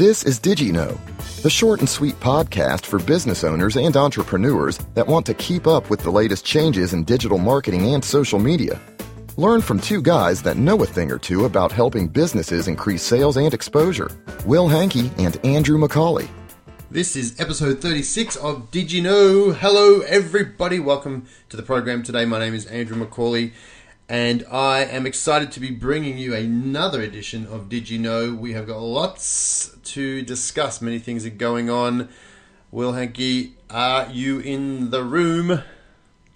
This is DigiKnow, the short and sweet podcast for business owners and entrepreneurs that want to keep up with the latest changes in digital marketing and social media. Learn from two guys that know a thing or two about helping businesses increase sales and exposure Will Hankey and Andrew McCauley. This is episode 36 of Did You Know? Hello, everybody. Welcome to the program today. My name is Andrew McCauley, and I am excited to be bringing you another edition of Did You Know? We have got lots to discuss. Many things are going on. Will Hankey, are you in the room?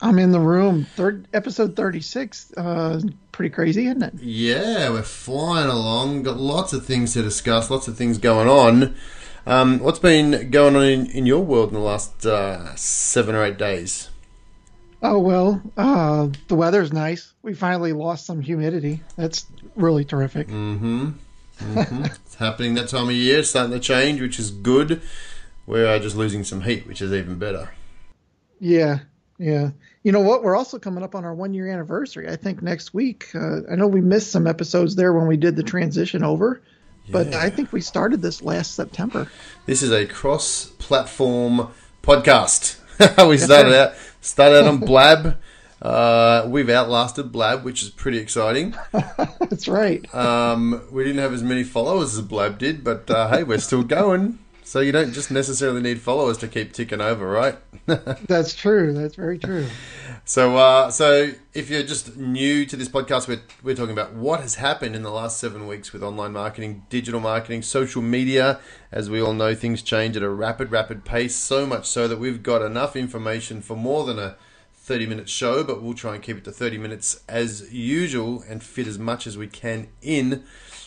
I'm in the room. Third episode 36. Uh, pretty crazy, isn't it? Yeah, we're flying along. Got lots of things to discuss. Lots of things going on. Um, what's been going on in, in your world in the last uh, seven or eight days? Oh well, uh, the weather's nice. We finally lost some humidity. That's really terrific. Mm-hmm. mm-hmm. it's happening that time of year. It's starting to change, which is good. We're just losing some heat, which is even better. Yeah, yeah. You know what? We're also coming up on our one year anniversary. I think next week. Uh, I know we missed some episodes there when we did the transition over, yeah. but I think we started this last September. This is a cross-platform podcast. we started out started on Blab. Uh, we've outlasted Blab, which is pretty exciting. That's right. Um, we didn't have as many followers as Blab did, but uh, hey, we're still going. So you don't just necessarily need followers to keep ticking over, right? That's true. That's very true. So, uh, so if you're just new to this podcast, we're, we're talking about what has happened in the last seven weeks with online marketing, digital marketing, social media. As we all know, things change at a rapid, rapid pace. So much so that we've got enough information for more than a 30 minute show, but we'll try and keep it to 30 minutes as usual and fit as much as we can in.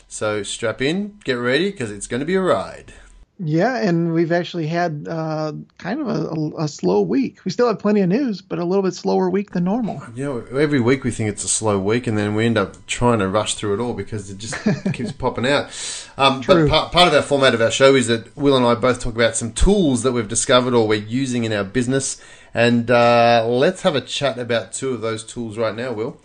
So strap in, get ready, because it's going to be a ride. Yeah, and we've actually had uh, kind of a, a, slow week. We still have plenty of news, but a little bit slower week than normal. Yeah, every week we think it's a slow week, and then we end up trying to rush through it all because it just keeps popping out. Um, but part, part of our format of our show is that Will and I both talk about some tools that we've discovered or we're using in our business, and uh, let's have a chat about two of those tools right now. Will.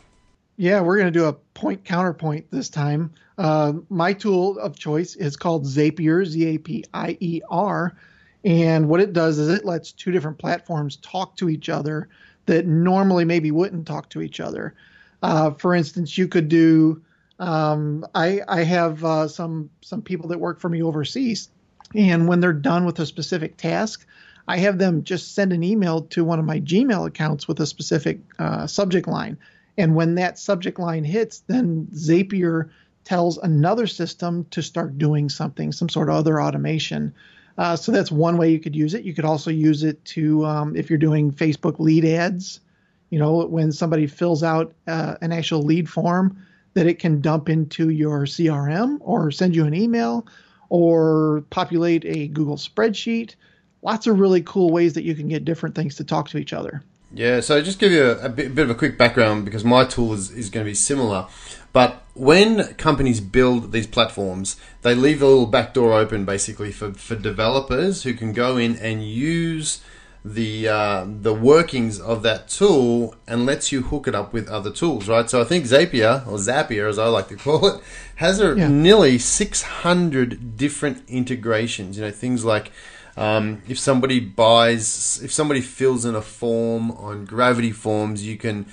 Yeah, we're going to do a point counterpoint this time. Uh, my tool of choice is called Zapier, Z A P I E R. And what it does is it lets two different platforms talk to each other that normally maybe wouldn't talk to each other. Uh, for instance, you could do. Um, I I have uh, some some people that work for me overseas, and when they're done with a specific task, I have them just send an email to one of my Gmail accounts with a specific uh, subject line. And when that subject line hits, then Zapier tells another system to start doing something, some sort of other automation. Uh, so that's one way you could use it. You could also use it to, um, if you're doing Facebook lead ads, you know, when somebody fills out uh, an actual lead form, that it can dump into your CRM or send you an email or populate a Google spreadsheet. Lots of really cool ways that you can get different things to talk to each other. Yeah, so just give you a, a bit, bit, of a quick background because my tool is, is going to be similar. But when companies build these platforms, they leave a little back door open basically for, for developers who can go in and use the uh, the workings of that tool and lets you hook it up with other tools, right? So I think Zapier or Zapier, as I like to call it, has a, yeah. nearly 600 different integrations. You know, things like um, if somebody buys, if somebody fills in a form on Gravity Forms, you can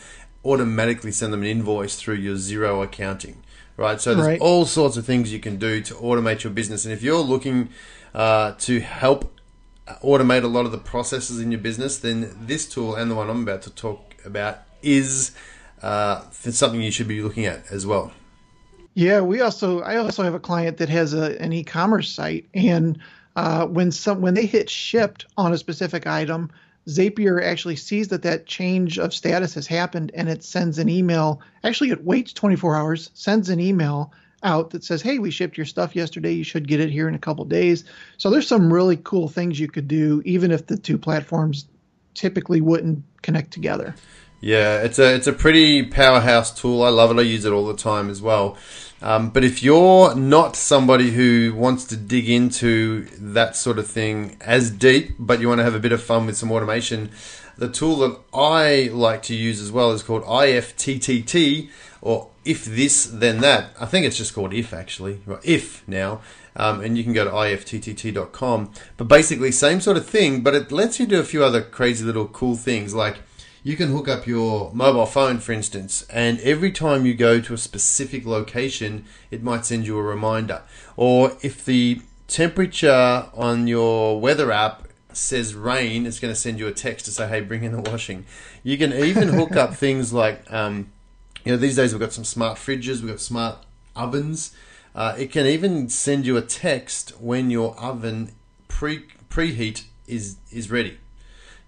automatically send them an invoice through your Xero accounting, right? So there's right. all sorts of things you can do to automate your business. And if you're looking uh, to help automate a lot of the processes in your business, then this tool and the one I'm about to talk about is uh, something you should be looking at as well. Yeah, we also I also have a client that has a, an e-commerce site and uh, when some when they hit shipped on a specific item, Zapier actually sees that that change of status has happened and it sends an email. Actually, it waits 24 hours, sends an email out that says, "Hey, we shipped your stuff yesterday. You should get it here in a couple days." So there's some really cool things you could do, even if the two platforms typically wouldn't connect together. Yeah, it's a it's a pretty powerhouse tool. I love it. I use it all the time as well. Um, but if you're not somebody who wants to dig into that sort of thing as deep, but you want to have a bit of fun with some automation, the tool that I like to use as well is called IFTTT or if this then that. I think it's just called if actually, if now. Um, and you can go to ifttt.com. But basically, same sort of thing, but it lets you do a few other crazy little cool things. Like you can hook up your mobile phone, for instance, and every time you go to a specific location, it might send you a reminder. Or if the temperature on your weather app says rain, it's going to send you a text to say, "Hey, bring in the washing." You can even hook up things like, um, you know, these days we've got some smart fridges, we've got smart ovens. Uh, it can even send you a text when your oven pre preheat is is ready.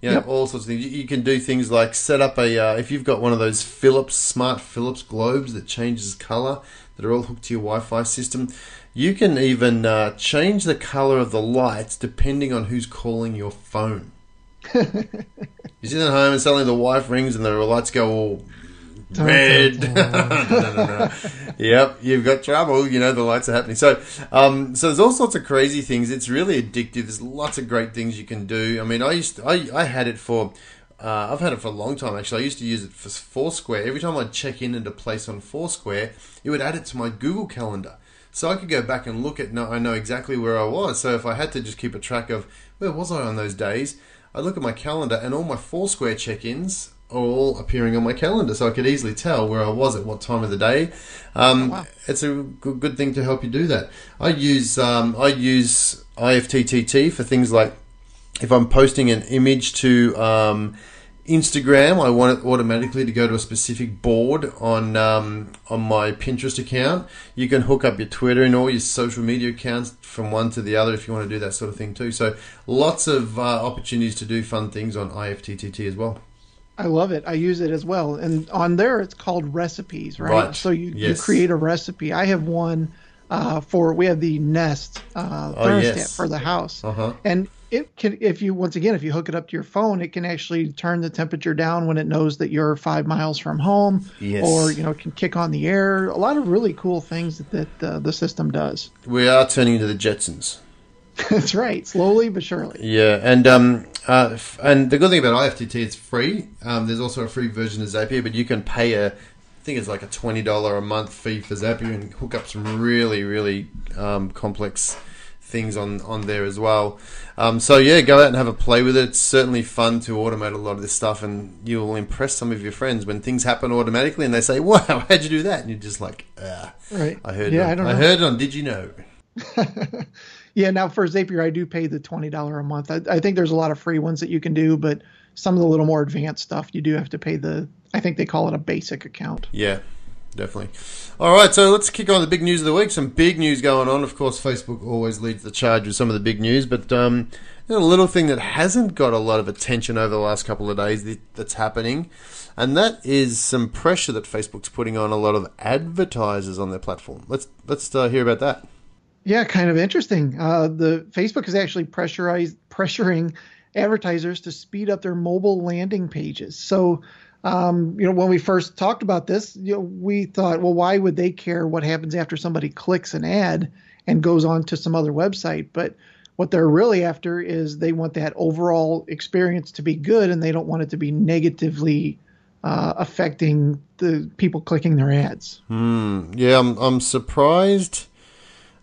You know, Yep. all sorts of things. You, you can do things like set up a uh, if you've got one of those Philips smart Philips globes that changes color that are all hooked to your Wi-Fi system. You can even uh, change the color of the lights depending on who's calling your phone. You're sit at home and suddenly the wife rings and the lights go all red. no, no, no, no. Yep, you've got trouble. You know the lights are happening. So, um, so there's all sorts of crazy things. It's really addictive. There's lots of great things you can do. I mean, I used to, I I had it for. Uh, I've had it for a long time actually. I used to use it for Foursquare. Every time I'd check in at a place on Foursquare, it would add it to my Google Calendar, so I could go back and look at. No, I know exactly where I was. So if I had to just keep a track of where was I on those days, I look at my calendar and all my Foursquare check-ins are all appearing on my calendar, so I could easily tell where I was at what time of the day. Um, wow. It's a good, good thing to help you do that. I use um, I use IFTTT for things like if I'm posting an image to um, Instagram, I want it automatically to go to a specific board on um, on my Pinterest account. You can hook up your Twitter and all your social media accounts from one to the other if you want to do that sort of thing too. So lots of uh, opportunities to do fun things on IFTTT as well. I love it. I use it as well. And on there, it's called recipes, right? Right. So you, Yes. you create a recipe. I have one uh, for, we have the Nest uh, Oh, thermostat yes. for the house. Uh-huh. And it can, if you, once again, if you hook it up to your phone, it can actually turn the temperature down when it knows that you're five miles from home. Yes. Or, you know, it can kick on the air. A lot of really cool things that, that uh, the system does. We are turning into the Jetsons. That's right. Slowly but surely. Yeah, and um, uh, f- and the good thing about IFTTT, it's free. Um, there's also a free version of Zapier, but you can pay a, I think it's like a twenty dollar a month fee for Zapier and hook up some really, really um, complex things on on there as well. Um, so yeah, go out and have a play with it. It's certainly fun to automate a lot of this stuff, and you will impress some of your friends when things happen automatically, and they say, "Wow, how'd you do that?" And you're just like, ah, Right. I heard, Yeah, it on, I don't I heard it on. Did you know? Yeah, now for Zapier, I do pay the twenty dollar a month. I, I think there's a lot of free ones that you can do, but some of the little more advanced stuff you do have to pay the. I think they call it a basic account. Yeah, definitely. All right, so let's kick on the big news of the week. Some big news going on. Of course, Facebook always leads the charge with some of the big news, but um, a little thing that hasn't got a lot of attention over the last couple of days that- that's happening, and that is some pressure that Facebook's putting on a lot of advertisers on their platform. Let's let's uh, hear about that. Yeah, kind of interesting. Uh, the Facebook is actually pressurized pressuring advertisers to speed up their mobile landing pages. So, um, you know, when we first talked about this, you know, we thought, well, why would they care what happens after somebody clicks an ad and goes on to some other website? But what they're really after is they want that overall experience to be good, and they don't want it to be negatively uh, affecting the people clicking their ads. Hmm. Yeah, I'm I'm surprised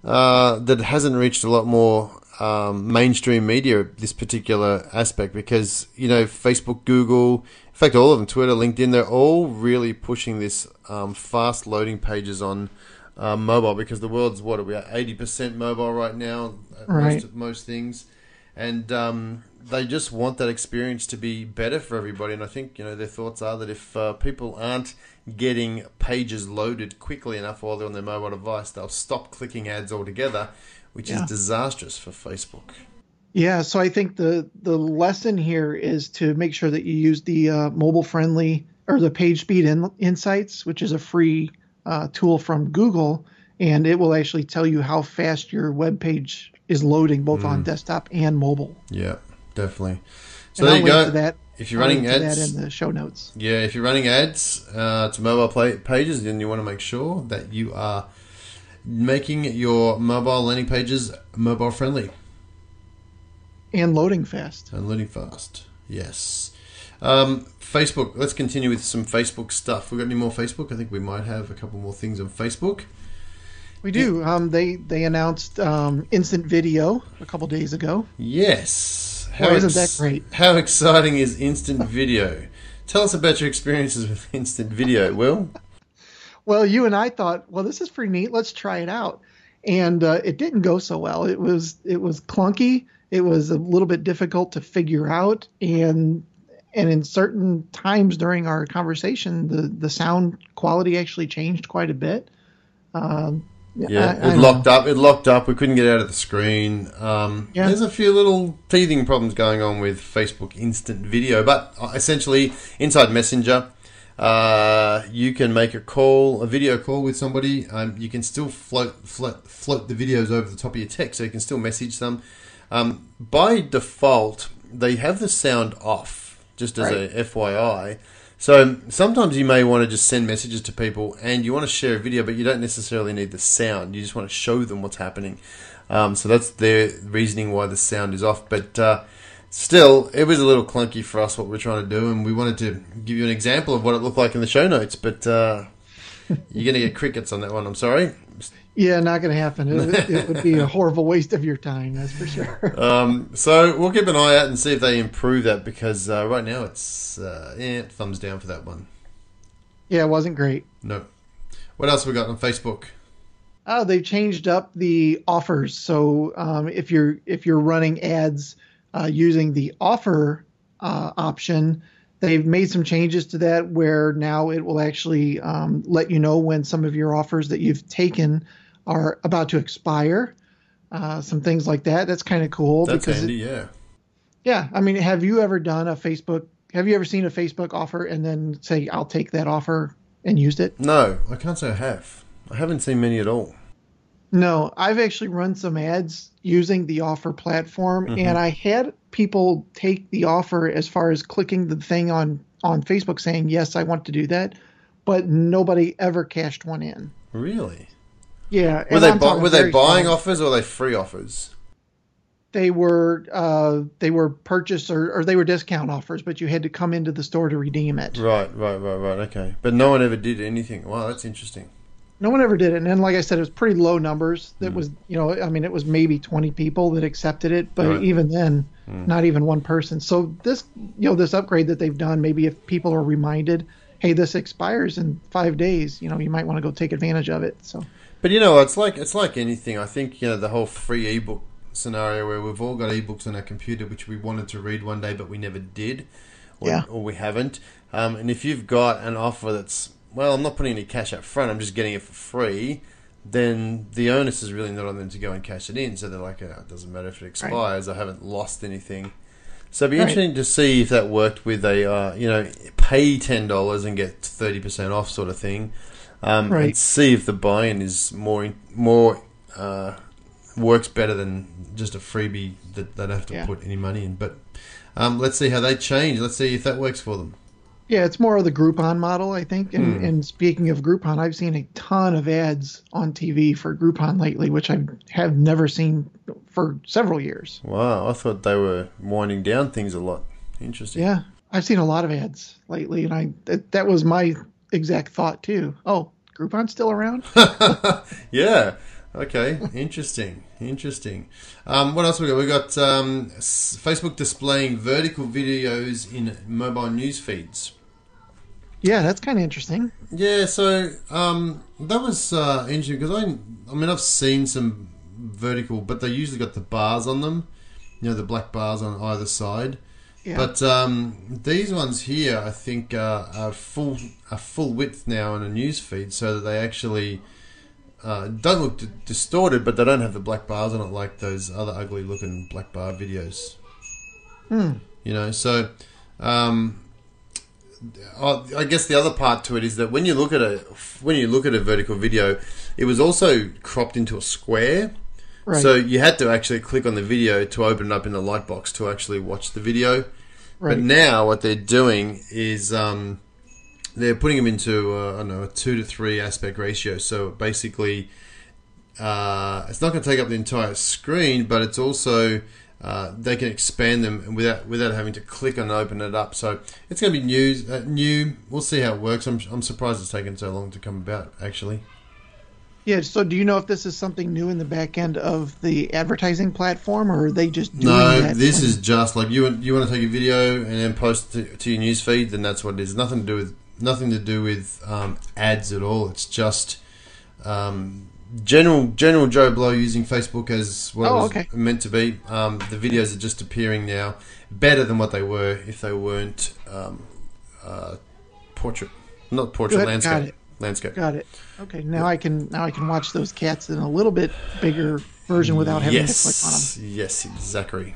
uh, that hasn't reached a lot more um, mainstream media. This particular aspect, because you know, Facebook, Google, in fact, all of them, Twitter, LinkedIn, they're all really pushing this um, fast loading pages on. Uh, mobile because the world's what are we at eighty percent mobile right now at Right. most most things, and um, they just want that experience to be better for everybody. And I think you know their thoughts are that if uh, people aren't getting pages loaded quickly enough while they're on their mobile device, they'll stop clicking ads altogether, which Yeah. is disastrous for Facebook. Yeah, so I think the the lesson here is to make sure that you use the uh, mobile friendly or the page speed in, insights, which is a free uh, tool from Google, and it will actually tell you how fast your web page is loading both on desktop and mobile. Yeah, definitely. So and there I'll you go. to that. If you're I'll running ads, that in the show notes. Yeah, if you're running ads uh, to mobile play- pages, then you want to make sure that you are making your mobile landing pages mobile friendly And loading fast. and loading fast. Yes. Um, Facebook. Let's continue with some Facebook stuff. We got any more Facebook? I think we might have a couple more things on Facebook. We do. Um, they they announced um, instant video a couple days ago. Yes. Boy, isn't that great? How exciting is instant video? Tell us about your experiences with instant video, Will. Well, you and I thought, well, this is pretty neat. Let's try it out, and uh, it didn't go so well. It was it was clunky. It was a little bit difficult to figure out, and and in certain times during our conversation, the the sound quality actually changed quite a bit. Um, Yeah, I- I it locked know. up. It locked up. We couldn't get out of the screen. Um, Yeah. There's a few little teething problems going on with Facebook Instant Video, but uh, essentially, inside Messenger, uh, you can make a call, a video call with somebody. Um, you can still float, float float the videos over the top of your text, so you can still message them. Um, by default, they have the sound off, just as Right. a FYI. So sometimes you may want to just send messages to people and you want to share a video, but you don't necessarily need the sound. You just want to show them what's happening. Um, so that's their reasoning why the sound is off. But uh, still, it was a little clunky for us what we're trying to do, and we wanted to give you an example of what it looked like in the show notes. But uh, you're going to get crickets on that one. I'm sorry. Yeah, not going to happen. It, would- it would be a horrible waste of your time, that's for sure. Um, so we'll keep an eye out and see if they improve that because uh, right now it's uh, yeah, thumbs down for that one. yeah, it wasn't great. No. What else we got on Facebook? Oh, they've changed up the offers. So um, if you're if you're running ads uh, using the offer uh, option, they've made some changes to that where now it will actually um, let you know when some of your offers that you've taken are about to expire. Uh, some things like that. That's kind of cool That's because handy, yeah. yeah, I mean, have you ever done a Facebook? Have you ever seen a Facebook offer and then say, "I'll take that offer" and used it? No, I can't say I have. I haven't seen many at all. No, I've actually run some ads using the offer platform, Mm-hmm. and I had people take the offer as far as clicking the thing on on Facebook saying, "Yes, I want to do that," but nobody ever cashed one in. Really? Yeah, Were they bu- were they buying small. offers or were they free offers? They were uh, they were purchase or, or they were discount offers, but you had to come into the store to redeem it. Right, right, right, right. Okay, but no one ever did anything. Wow, that's interesting. No one ever did it. And then, like I said, it was pretty low numbers. That was, you know, I mean, it was maybe 20 people that accepted it, but Right. Even then, not even one person. So this, you know, this upgrade that they've done, maybe if people are reminded, hey, this expires in five days, you know, you might want to go take advantage of it. So But you know, it's like it's like anything. I think you know the whole free ebook scenario where we've all got ebooks on our computer which we wanted to read one day but we never did, or, Yeah. or we haven't. Um, and if you've got an offer that's well, I'm not putting any cash up front. I'm just getting it for free. Then the onus is really not on them to go and cash it in. So they're like, oh, it doesn't matter if it expires. I haven't lost anything. So it'd be Right. interesting to see if that worked with a uh, you know pay ten dollars and get thirty percent off sort of thing, um, and see if the buy-in is more more uh, works better than just a freebie that they don't have to Yeah. put any money in. But um, let's see how they change. Let's see if that works for them. Yeah, it's more of the Groupon model, I think. And, Hmm. and speaking of Groupon, I've seen a ton of ads on TV for Groupon lately, which I have never seen for several years. Wow, I thought they were winding down things a lot. Interesting. Yeah, I've seen a lot of ads lately, and I that, that was my exact thought too. Oh, Groupon's still around? yeah. Okay. Interesting. Interesting. Um, what else we got? We got um, Facebook displaying vertical videos in mobile news feeds. yeah, that's kind of interesting. Yeah. So um, that was uh, interesting because I, I mean, I've seen some vertical, but they usually got the bars on them. You know, the black bars on either side. Yeah, But um, these ones here, I think, uh, are full are full width now in a news feed, so that they actually uh, don't look d- distorted, but they don't have the black bars on it like those other ugly looking black bar videos. Hmm. You know, so um, I I guess the other part to it is that when you look at a when you look at a vertical video, it was also cropped into a square. right, So you had to actually click on the video to open it up in the lightbox to actually watch the video. right. But now what they're doing is um, they're putting them into uh, I don't know a two to three aspect ratio. So basically, uh, it's not going to take up the entire screen, but it's also uh, they can expand them without without having to click and open it up. So it's going to be news uh, new. We'll see how it works. I'm I'm surprised it's taken so long to come about. Actually, Yeah. So, do you know if this is something new in the back end of the advertising platform, or are they just doing No, that? this when- is just like you. You want to take a video and then post it to, to your news feed, then that's what it is. Nothing to do with nothing to do with um, ads at all. It's just um, general general Joe Blow using Facebook as what Oh, it was okay. meant to be. Um, the videos are just appearing now better than what they were if they weren't um, uh, portrait, not portrait Good, landscape. got it. Landscape. Got it. Okay. Now I can now I can watch those cats in a little bit bigger version without having to click on them. yes, yes, Zachary.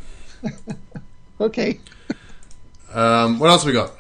Okay. Um, what else we got?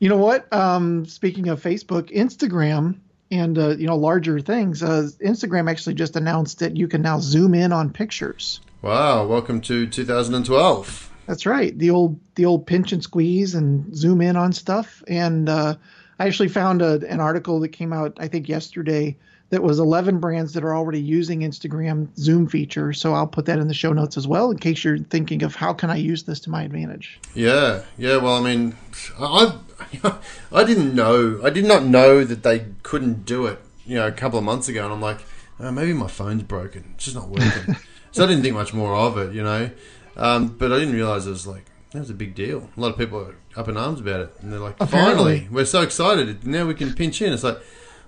You know what? Um, speaking of Facebook, Instagram, and uh, you know larger things, uh, Instagram actually just announced that you can now zoom in on pictures. Wow, welcome to 2012. That's right. The old the old pinch and squeeze and zoom in on stuff. And uh, I actually found a, an article that came out I think yesterday that was 11 brands that are already using Instagram zoom feature. So I'll put that in the show notes as well in case you're thinking of how can I use this to my advantage. Yeah, yeah. Well, I mean, I I didn't know. I did not know that they couldn't do it. You know, a couple of months ago, and I'm like, oh, maybe my phone's broken. It's just not working. so I didn't think much more of it. You know, um, but I didn't realize it was like that was a big deal. A lot of people are up in arms about it, and they're like, Apparently. finally, we're so excited. Now we can pinch in. It's like.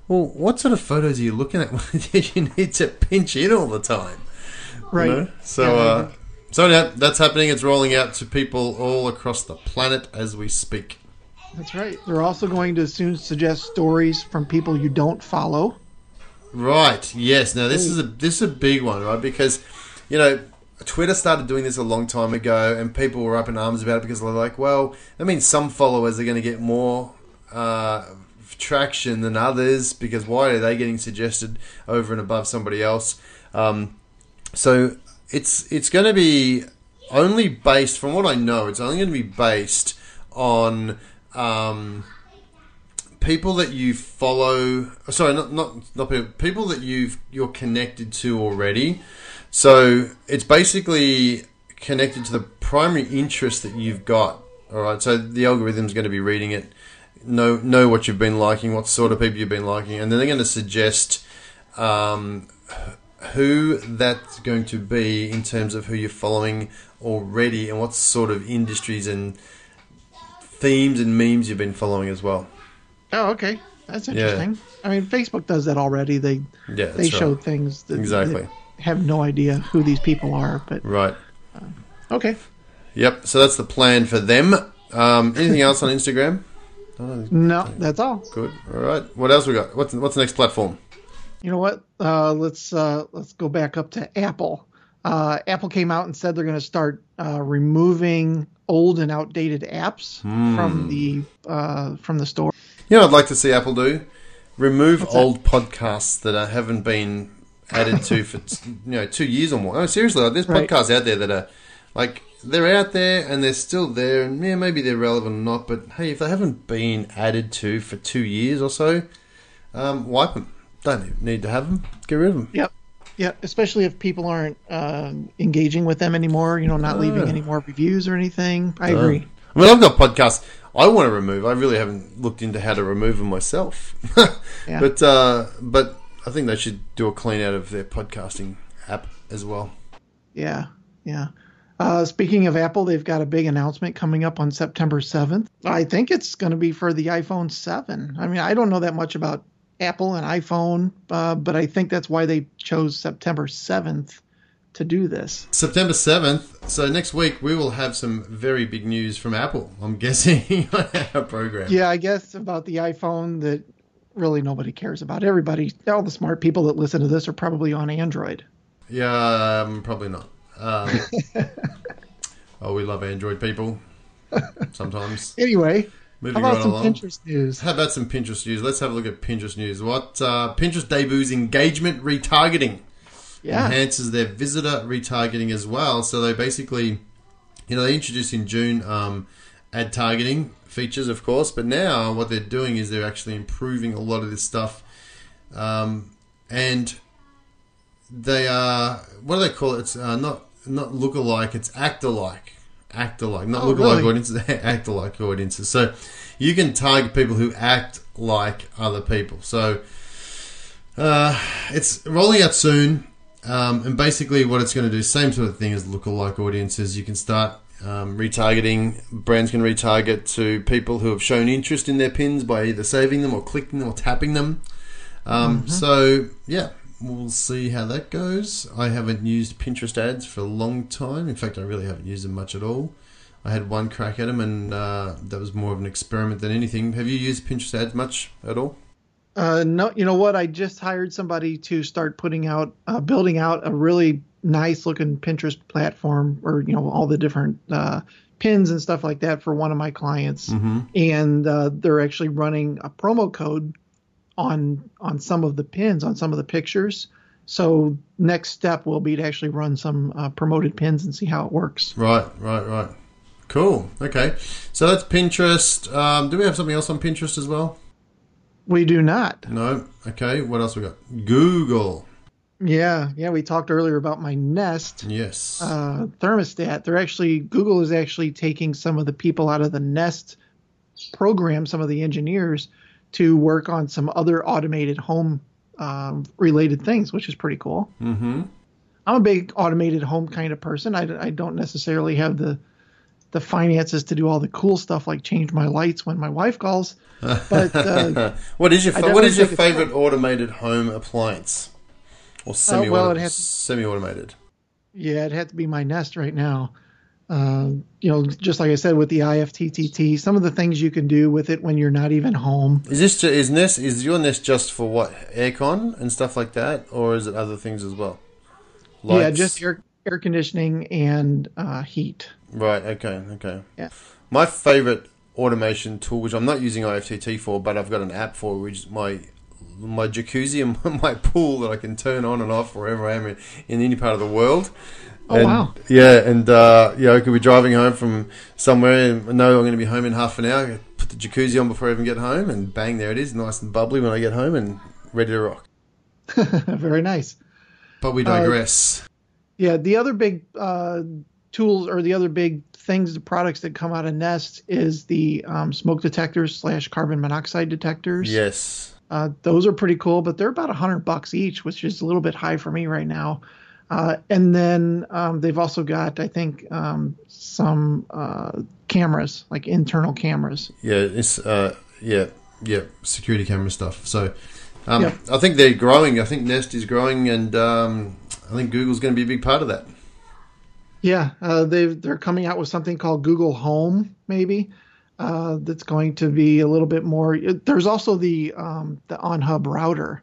Well, what sort of photos are you looking at when you need to pinch in all the time? Right. You know? So, Yeah, uh, so yeah, that's happening. It's rolling out to people all across the planet as we speak. That's right. They're also going to soon suggest stories from people you don't follow. Right. Yes. Now this is a this is a big one, right? Because you know Twitter started doing this a long time ago, and people were up in arms about it because they're like, well, that means some followers are going to get more. Uh, traction than others because why are they getting suggested over and above somebody else um, so it's it's going to be only based from what I know it's only going to be based on um, people that you follow sorry not not not people, people that you've you're connected to already. So it's basically connected to the primary interest that you've got all right so the algorithm's going to be reading it know know what you've been liking what sort of people you've been liking and then they're going to suggest um, who that's going to be in terms of who you're following already and what sort of industries and themes and memes you've been following as well. Oh, okay. That's Yeah. interesting. I mean, Facebook does that already. They Yeah, they show right. things that, Exactly. that have no idea who these people are. But Right. okay. Yep. So that's the plan for them. Um, anything else on Instagram? No, that's all. good. All right. What else we got? What's what's the next platform? You know what? Uh, let's uh, let's go back up to Apple. Uh, Apple came out and said they're going to start uh, removing old and outdated apps Hmm. from the uh, from the store. You know, what I'd like to see Apple do remove What's that? old podcasts that uh, haven't been added to for you know two years or more. No, seriously, like, there's Right. podcasts out there that are like they're out there and they're still there, and yeah, maybe they're relevant or not. But hey, if they haven't been added to for two years or so, um, wipe them. Don't need to have them. Get rid of them. Yep. Yeah, especially if people aren't um engaging with them anymore. You know, not leaving Oh. any more reviews or anything. I agree. I mean, I've got podcasts I want to remove. I really haven't looked into how to remove them myself. Yeah. But uh, but I think they should do a clean out of their podcasting app as well. Yeah, yeah. Uh, speaking of Apple, they've got a big announcement coming up on September 7th. I think it's going to be for the iPhone 7. I mean, I don't know that much about Apple and iPhone, uh, but I think that's why they chose September 7th to do this. September 7th. So next week we will have some very big news from Apple, I'm guessing, on our program. Yeah, I guess about the iPhone that really nobody cares about. Everybody, all the smart people that listen to this are probably on Android. Yeah, um, probably not. Um, oh, we love Android people sometimes. Anyway, Moving how about right some along. Pinterest news? How about some Pinterest news? Let's have a look at Pinterest news. What uh, Pinterest debuts engagement retargeting. Yeah. enhances their visitor retargeting as well. So they basically, you know, they introduced in June um, ad targeting features, of course, but now what they're doing is they're actually improving a lot of this stuff, um, and they are what do they call it? It's uh, not not lookalike, it's actor like. Actor like, not Oh, lookalike really? audiences, act like audiences. So you can target people who act like other people. So Uh, it's rolling out soon, um, and basically what it's going to do, same sort of thing as lookalike audiences. You can start um, retargeting. Brands can retarget to people who have shown interest in their pins by either saving them or clicking them or tapping them. Um, Mm-hmm. So yeah, we'll see how that goes. I haven't used Pinterest ads for a long time. In fact, I really haven't used them much at all. I had one crack at them, and uh, that was more of an experiment than anything. Have you used Pinterest ads much at all? Uh, no, you know what? I just hired somebody to start putting out, uh, building out a really nice looking Pinterest platform, or you know, all the different uh, pins and stuff like that for one of my clients. Mm-hmm. And uh, they're actually running a promo code on on some of the pins, on some of the pictures. So next step will be to actually run some uh, promoted pins and see how it works. Right, right, right. Cool. Okay, so that's Pinterest. Um, do we have something else on Pinterest as well? We do not. No. Okay. What else we got? Google. Yeah, yeah. We talked earlier about my Nest. Yes. uh, thermostat. They're actually Google is actually taking some of the people out of the Nest program, some of the engineers, to work on some other automated home um, related things, which is pretty cool. mm-hmm. I'm a big automated home kind of person. I, I don't necessarily have the the finances to do all the cool stuff like change my lights when my wife calls. But uh, what is your fa- what is your favorite automated home appliance? Or semi Uh, well, semi automated. yeah, it had to be my Nest right now. Uh, you know, just like I said with the IFTTT, some of the things you can do with it when you're not even home. Is this is Nest is your Nest just for what aircon and stuff like that, or is it other things as well? Yeah, just air air conditioning and uh, heat. Right. Okay. Okay. Yeah. My favorite automation tool, which I'm not using IFTTT for, but I've got an app for, which is my my jacuzzi and my pool that I can turn on and off wherever I am in, in any part of the world. Oh, and, wow. Yeah, and uh, yeah, I could be driving home from somewhere and know I'm going to be home in half an hour. Put the jacuzzi on before I even get home, and bang, there it is, nice and bubbly when I get home and ready to rock. Very nice. But we Uh, digress. Yeah, the other big uh, tools or the other big things, the products that come out of Nest is the um, smoke detectors slash carbon monoxide detectors. yes. Uh, those are pretty cool, but they're about a hundred bucks each, which is a little bit high for me right now. Uh, and then um, they've also got, I think, um, some uh, cameras, like internal cameras. Yeah, it's uh, yeah, yeah, security camera stuff. So, um, Yeah. I think they're growing. I think Nest is growing, and um, I think Google's going to be a big part of that. Yeah, uh, they they're coming out with something called Google Home, maybe. Uh, that's going to be a little bit more. There's also the um, the OnHub router,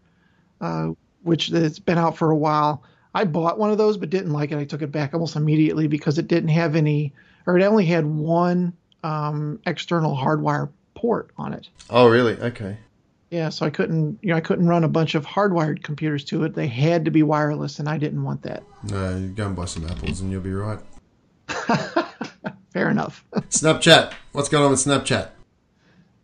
uh, which has been out for a while. I bought one of those, but didn't like it. I took it back almost immediately because it didn't have any, or it only had one um, external hardwire port on it. Oh, really? Okay. Yeah, so I couldn't, you know, I couldn't run a bunch of hardwired computers to it. They had to be wireless, and I didn't want that. No, you go and buy some apples, and you'll be right. Fair enough. Snapchat. What's going on with Snapchat?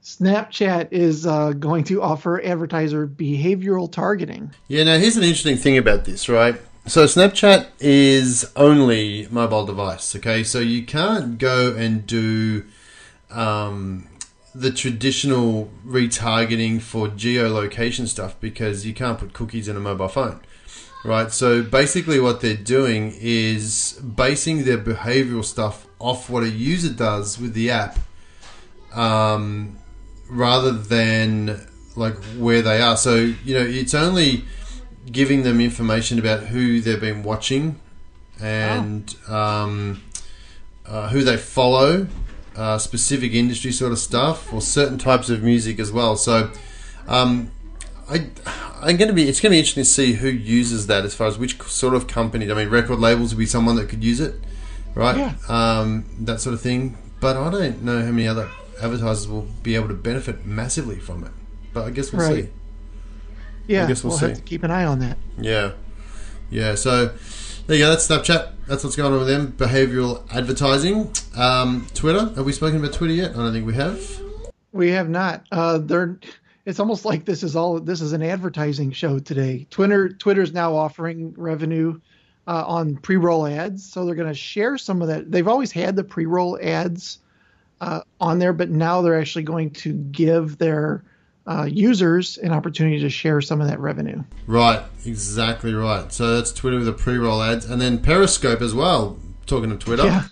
Snapchat is uh, going to offer advertiser behavioral targeting. Yeah. Now, here's an interesting thing about this, right? So, Snapchat is only mobile device. Okay, so you can't go and do um, the traditional retargeting for geolocation stuff because you can't put cookies in a mobile phone. Right, so basically, what they're doing is basing their behavioral stuff off what a user does with the app, um, rather than like where they are. So you know, it's only giving them information about who they've been watching and um, uh, who they follow, uh, specific industry sort of stuff, or certain types of music as well. So, um, I, I'm going to be. It's going to be interesting to see who uses that as far as which sort of company. I mean, record labels would be someone that could use it, right? Yeah. Um, that sort of thing. But I don't know how many other advertisers will be able to benefit massively from it. But I guess we'll Right. see. Yeah, I guess we'll we'll see. have to keep an eye on that. Yeah, yeah. So there you go. That's Snapchat. That's what's going on with them. Behavioral advertising. Um, Twitter. Have we spoken about Twitter yet? I don't think we have. We have not. Uh, they're. It's almost like this is all. This is an advertising show today. Twitter. Twitter's now offering revenue uh, on pre-roll ads, so they're going to share some of that. They've always had the pre-roll ads uh, on there, but now they're actually going to give their uh, users an opportunity to share some of that revenue. Right, exactly right. So that's Twitter with the pre-roll ads, and then Periscope as well. Talking of Twitter, Yeah.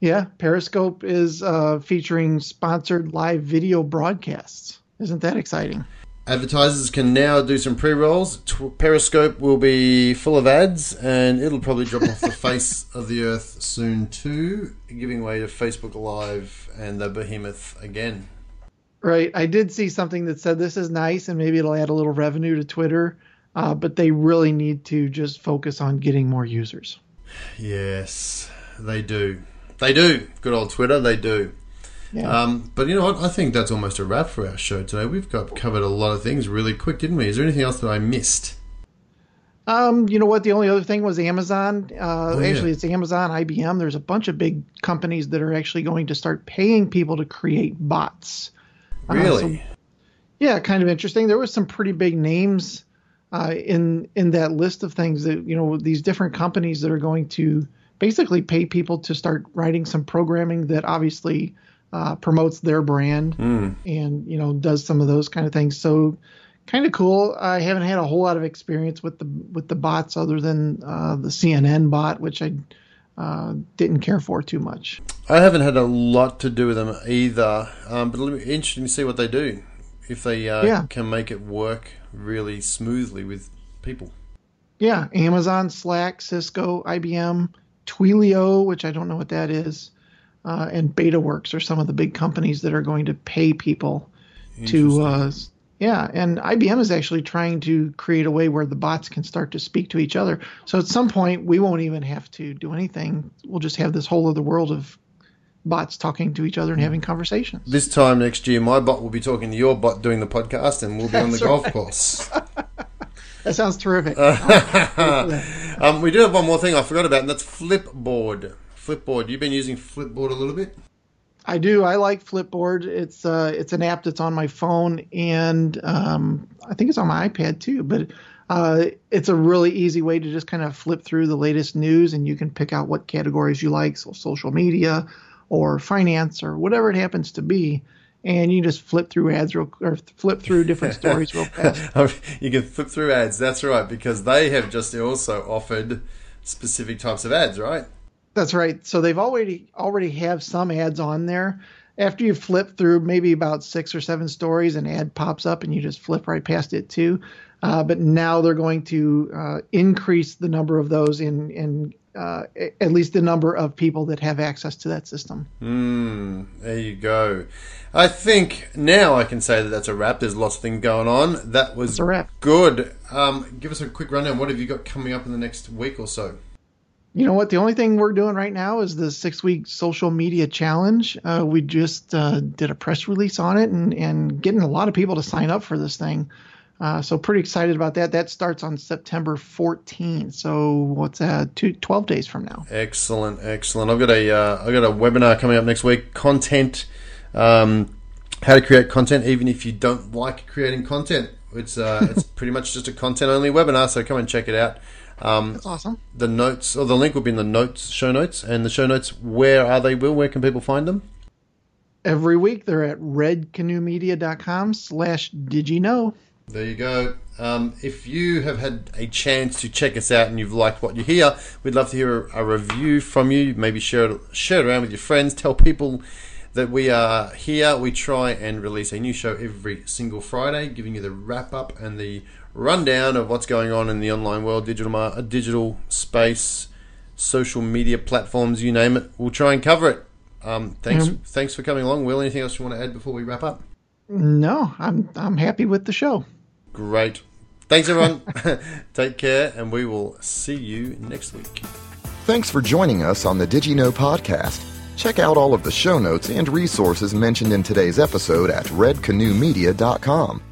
Yeah, Periscope is uh, featuring sponsored live video broadcasts. Isn't that exciting? advertisers can now do some pre-rolls. Tw- Periscope will be full of ads, and it'll probably drop off the face of the earth soon too, giving way to Facebook Live and the behemoth again. Right. I did see something that said this is nice and maybe it'll add a little revenue to Twitter, uh, but they really need to just focus on getting more users. Yes, they do. They do. Good old Twitter, they do. Yeah. Um, but you know what? I think that's almost a wrap for our show today. We've got covered a lot of things really quick, didn't we? Is there anything else that I missed? Um, you know what? The only other thing was Amazon. Uh, Oh, yeah. Actually, it's Amazon, IBM. There's a bunch of big companies that are actually going to start paying people to create bots. Uh, Really? so- yeah, kind of interesting. There was some pretty big names uh, in in that list of things that you know these different companies that are going to basically pay people to start writing some programming that obviously uh, promotes their brand Mm. and you know does some of those kind of things. So kind of cool. I haven't had a whole lot of experience with the with the bots other than uh, the CNN bot, which I uh, didn't care for too much. I haven't had a lot to do with them either, um, but it'll be interesting to see what they do. If they uh, Yeah. can make it work really smoothly with people. Yeah, Amazon, Slack, Cisco, IBM, Twilio, which I don't know what that is, uh, and BetaWorks are some of the big companies that are going to pay people to. Yeah, and IBM is actually trying to create a way where the bots can start to speak to each other. So at some point, we won't even have to do anything. We'll just have this whole other world of bots talking to each other and having conversations. This time next year, my bot will be talking to your bot doing the podcast, and we'll be on the That's golf course. That sounds terrific. um, we do have one more thing I forgot about, and that's Flipboard. Flipboard. You've been using Flipboard a little bit. I do. I like Flipboard. It's uh, it's an app that's on my phone, and um, I think it's on my iPad too. But uh, it's a really easy way to just kind of flip through the latest news, and you can pick out what categories you like, so social media, or finance, or whatever it happens to be, and you just flip through ads real, or flip through different stories real fast. you can flip through ads. That's right, because they have just also offered specific types of ads, right? That's right. So they've already already have some ads on there. After you flip through maybe about six or seven stories, an ad pops up and you just flip right past it too. Uh, but now they're going to uh, increase the number of those in in uh, at least the number of people that have access to that system. Hmm. There you go. I think now I can say that that's a wrap. There's lots of things going on. That was It's a wrap. good. Um, give us a quick rundown. What have you got coming up in the next week or so? You know what? The only thing we're doing right now is the six week social media challenge. Uh, we just uh, did a press release on it and, and getting a lot of people to sign up for this thing. Uh, so pretty excited about that. That starts on September 14th. So what's that? Two, 12 days from now. Excellent, excellent. I've got a uh, I've got a webinar coming up next week. Content, um, how to create content, even if you don't like creating content. It's uh, it's pretty much just a content only webinar. So come and check it out. Um, That's awesome. the notes or the link will be in the notes, show notes, and the show notes. Where are they? Will where can people find them? Every week they're at redcanoemedia.com slash did you know. There you go. Um, if you have had a chance to check us out and you've liked what you hear, we'd love to hear a, a review from you. Maybe share it, share it around with your friends. Tell people that we are here. We try and release a new show every single Friday, giving you the wrap up and the rundown of what's going on in the online world, digital mar- uh, digital space, social media platforms, you name it. We'll try and cover it. Um, thanks, Mhm. thanks for coming along. Will, anything else you want to add before we wrap up? No, I'm I'm happy with the show. Great. Thanks, everyone. Take care, and we will see you next week. Thanks for joining us on the Did You Know podcast. Check out all of the show notes and resources mentioned in today's episode at redcanoemedia.com.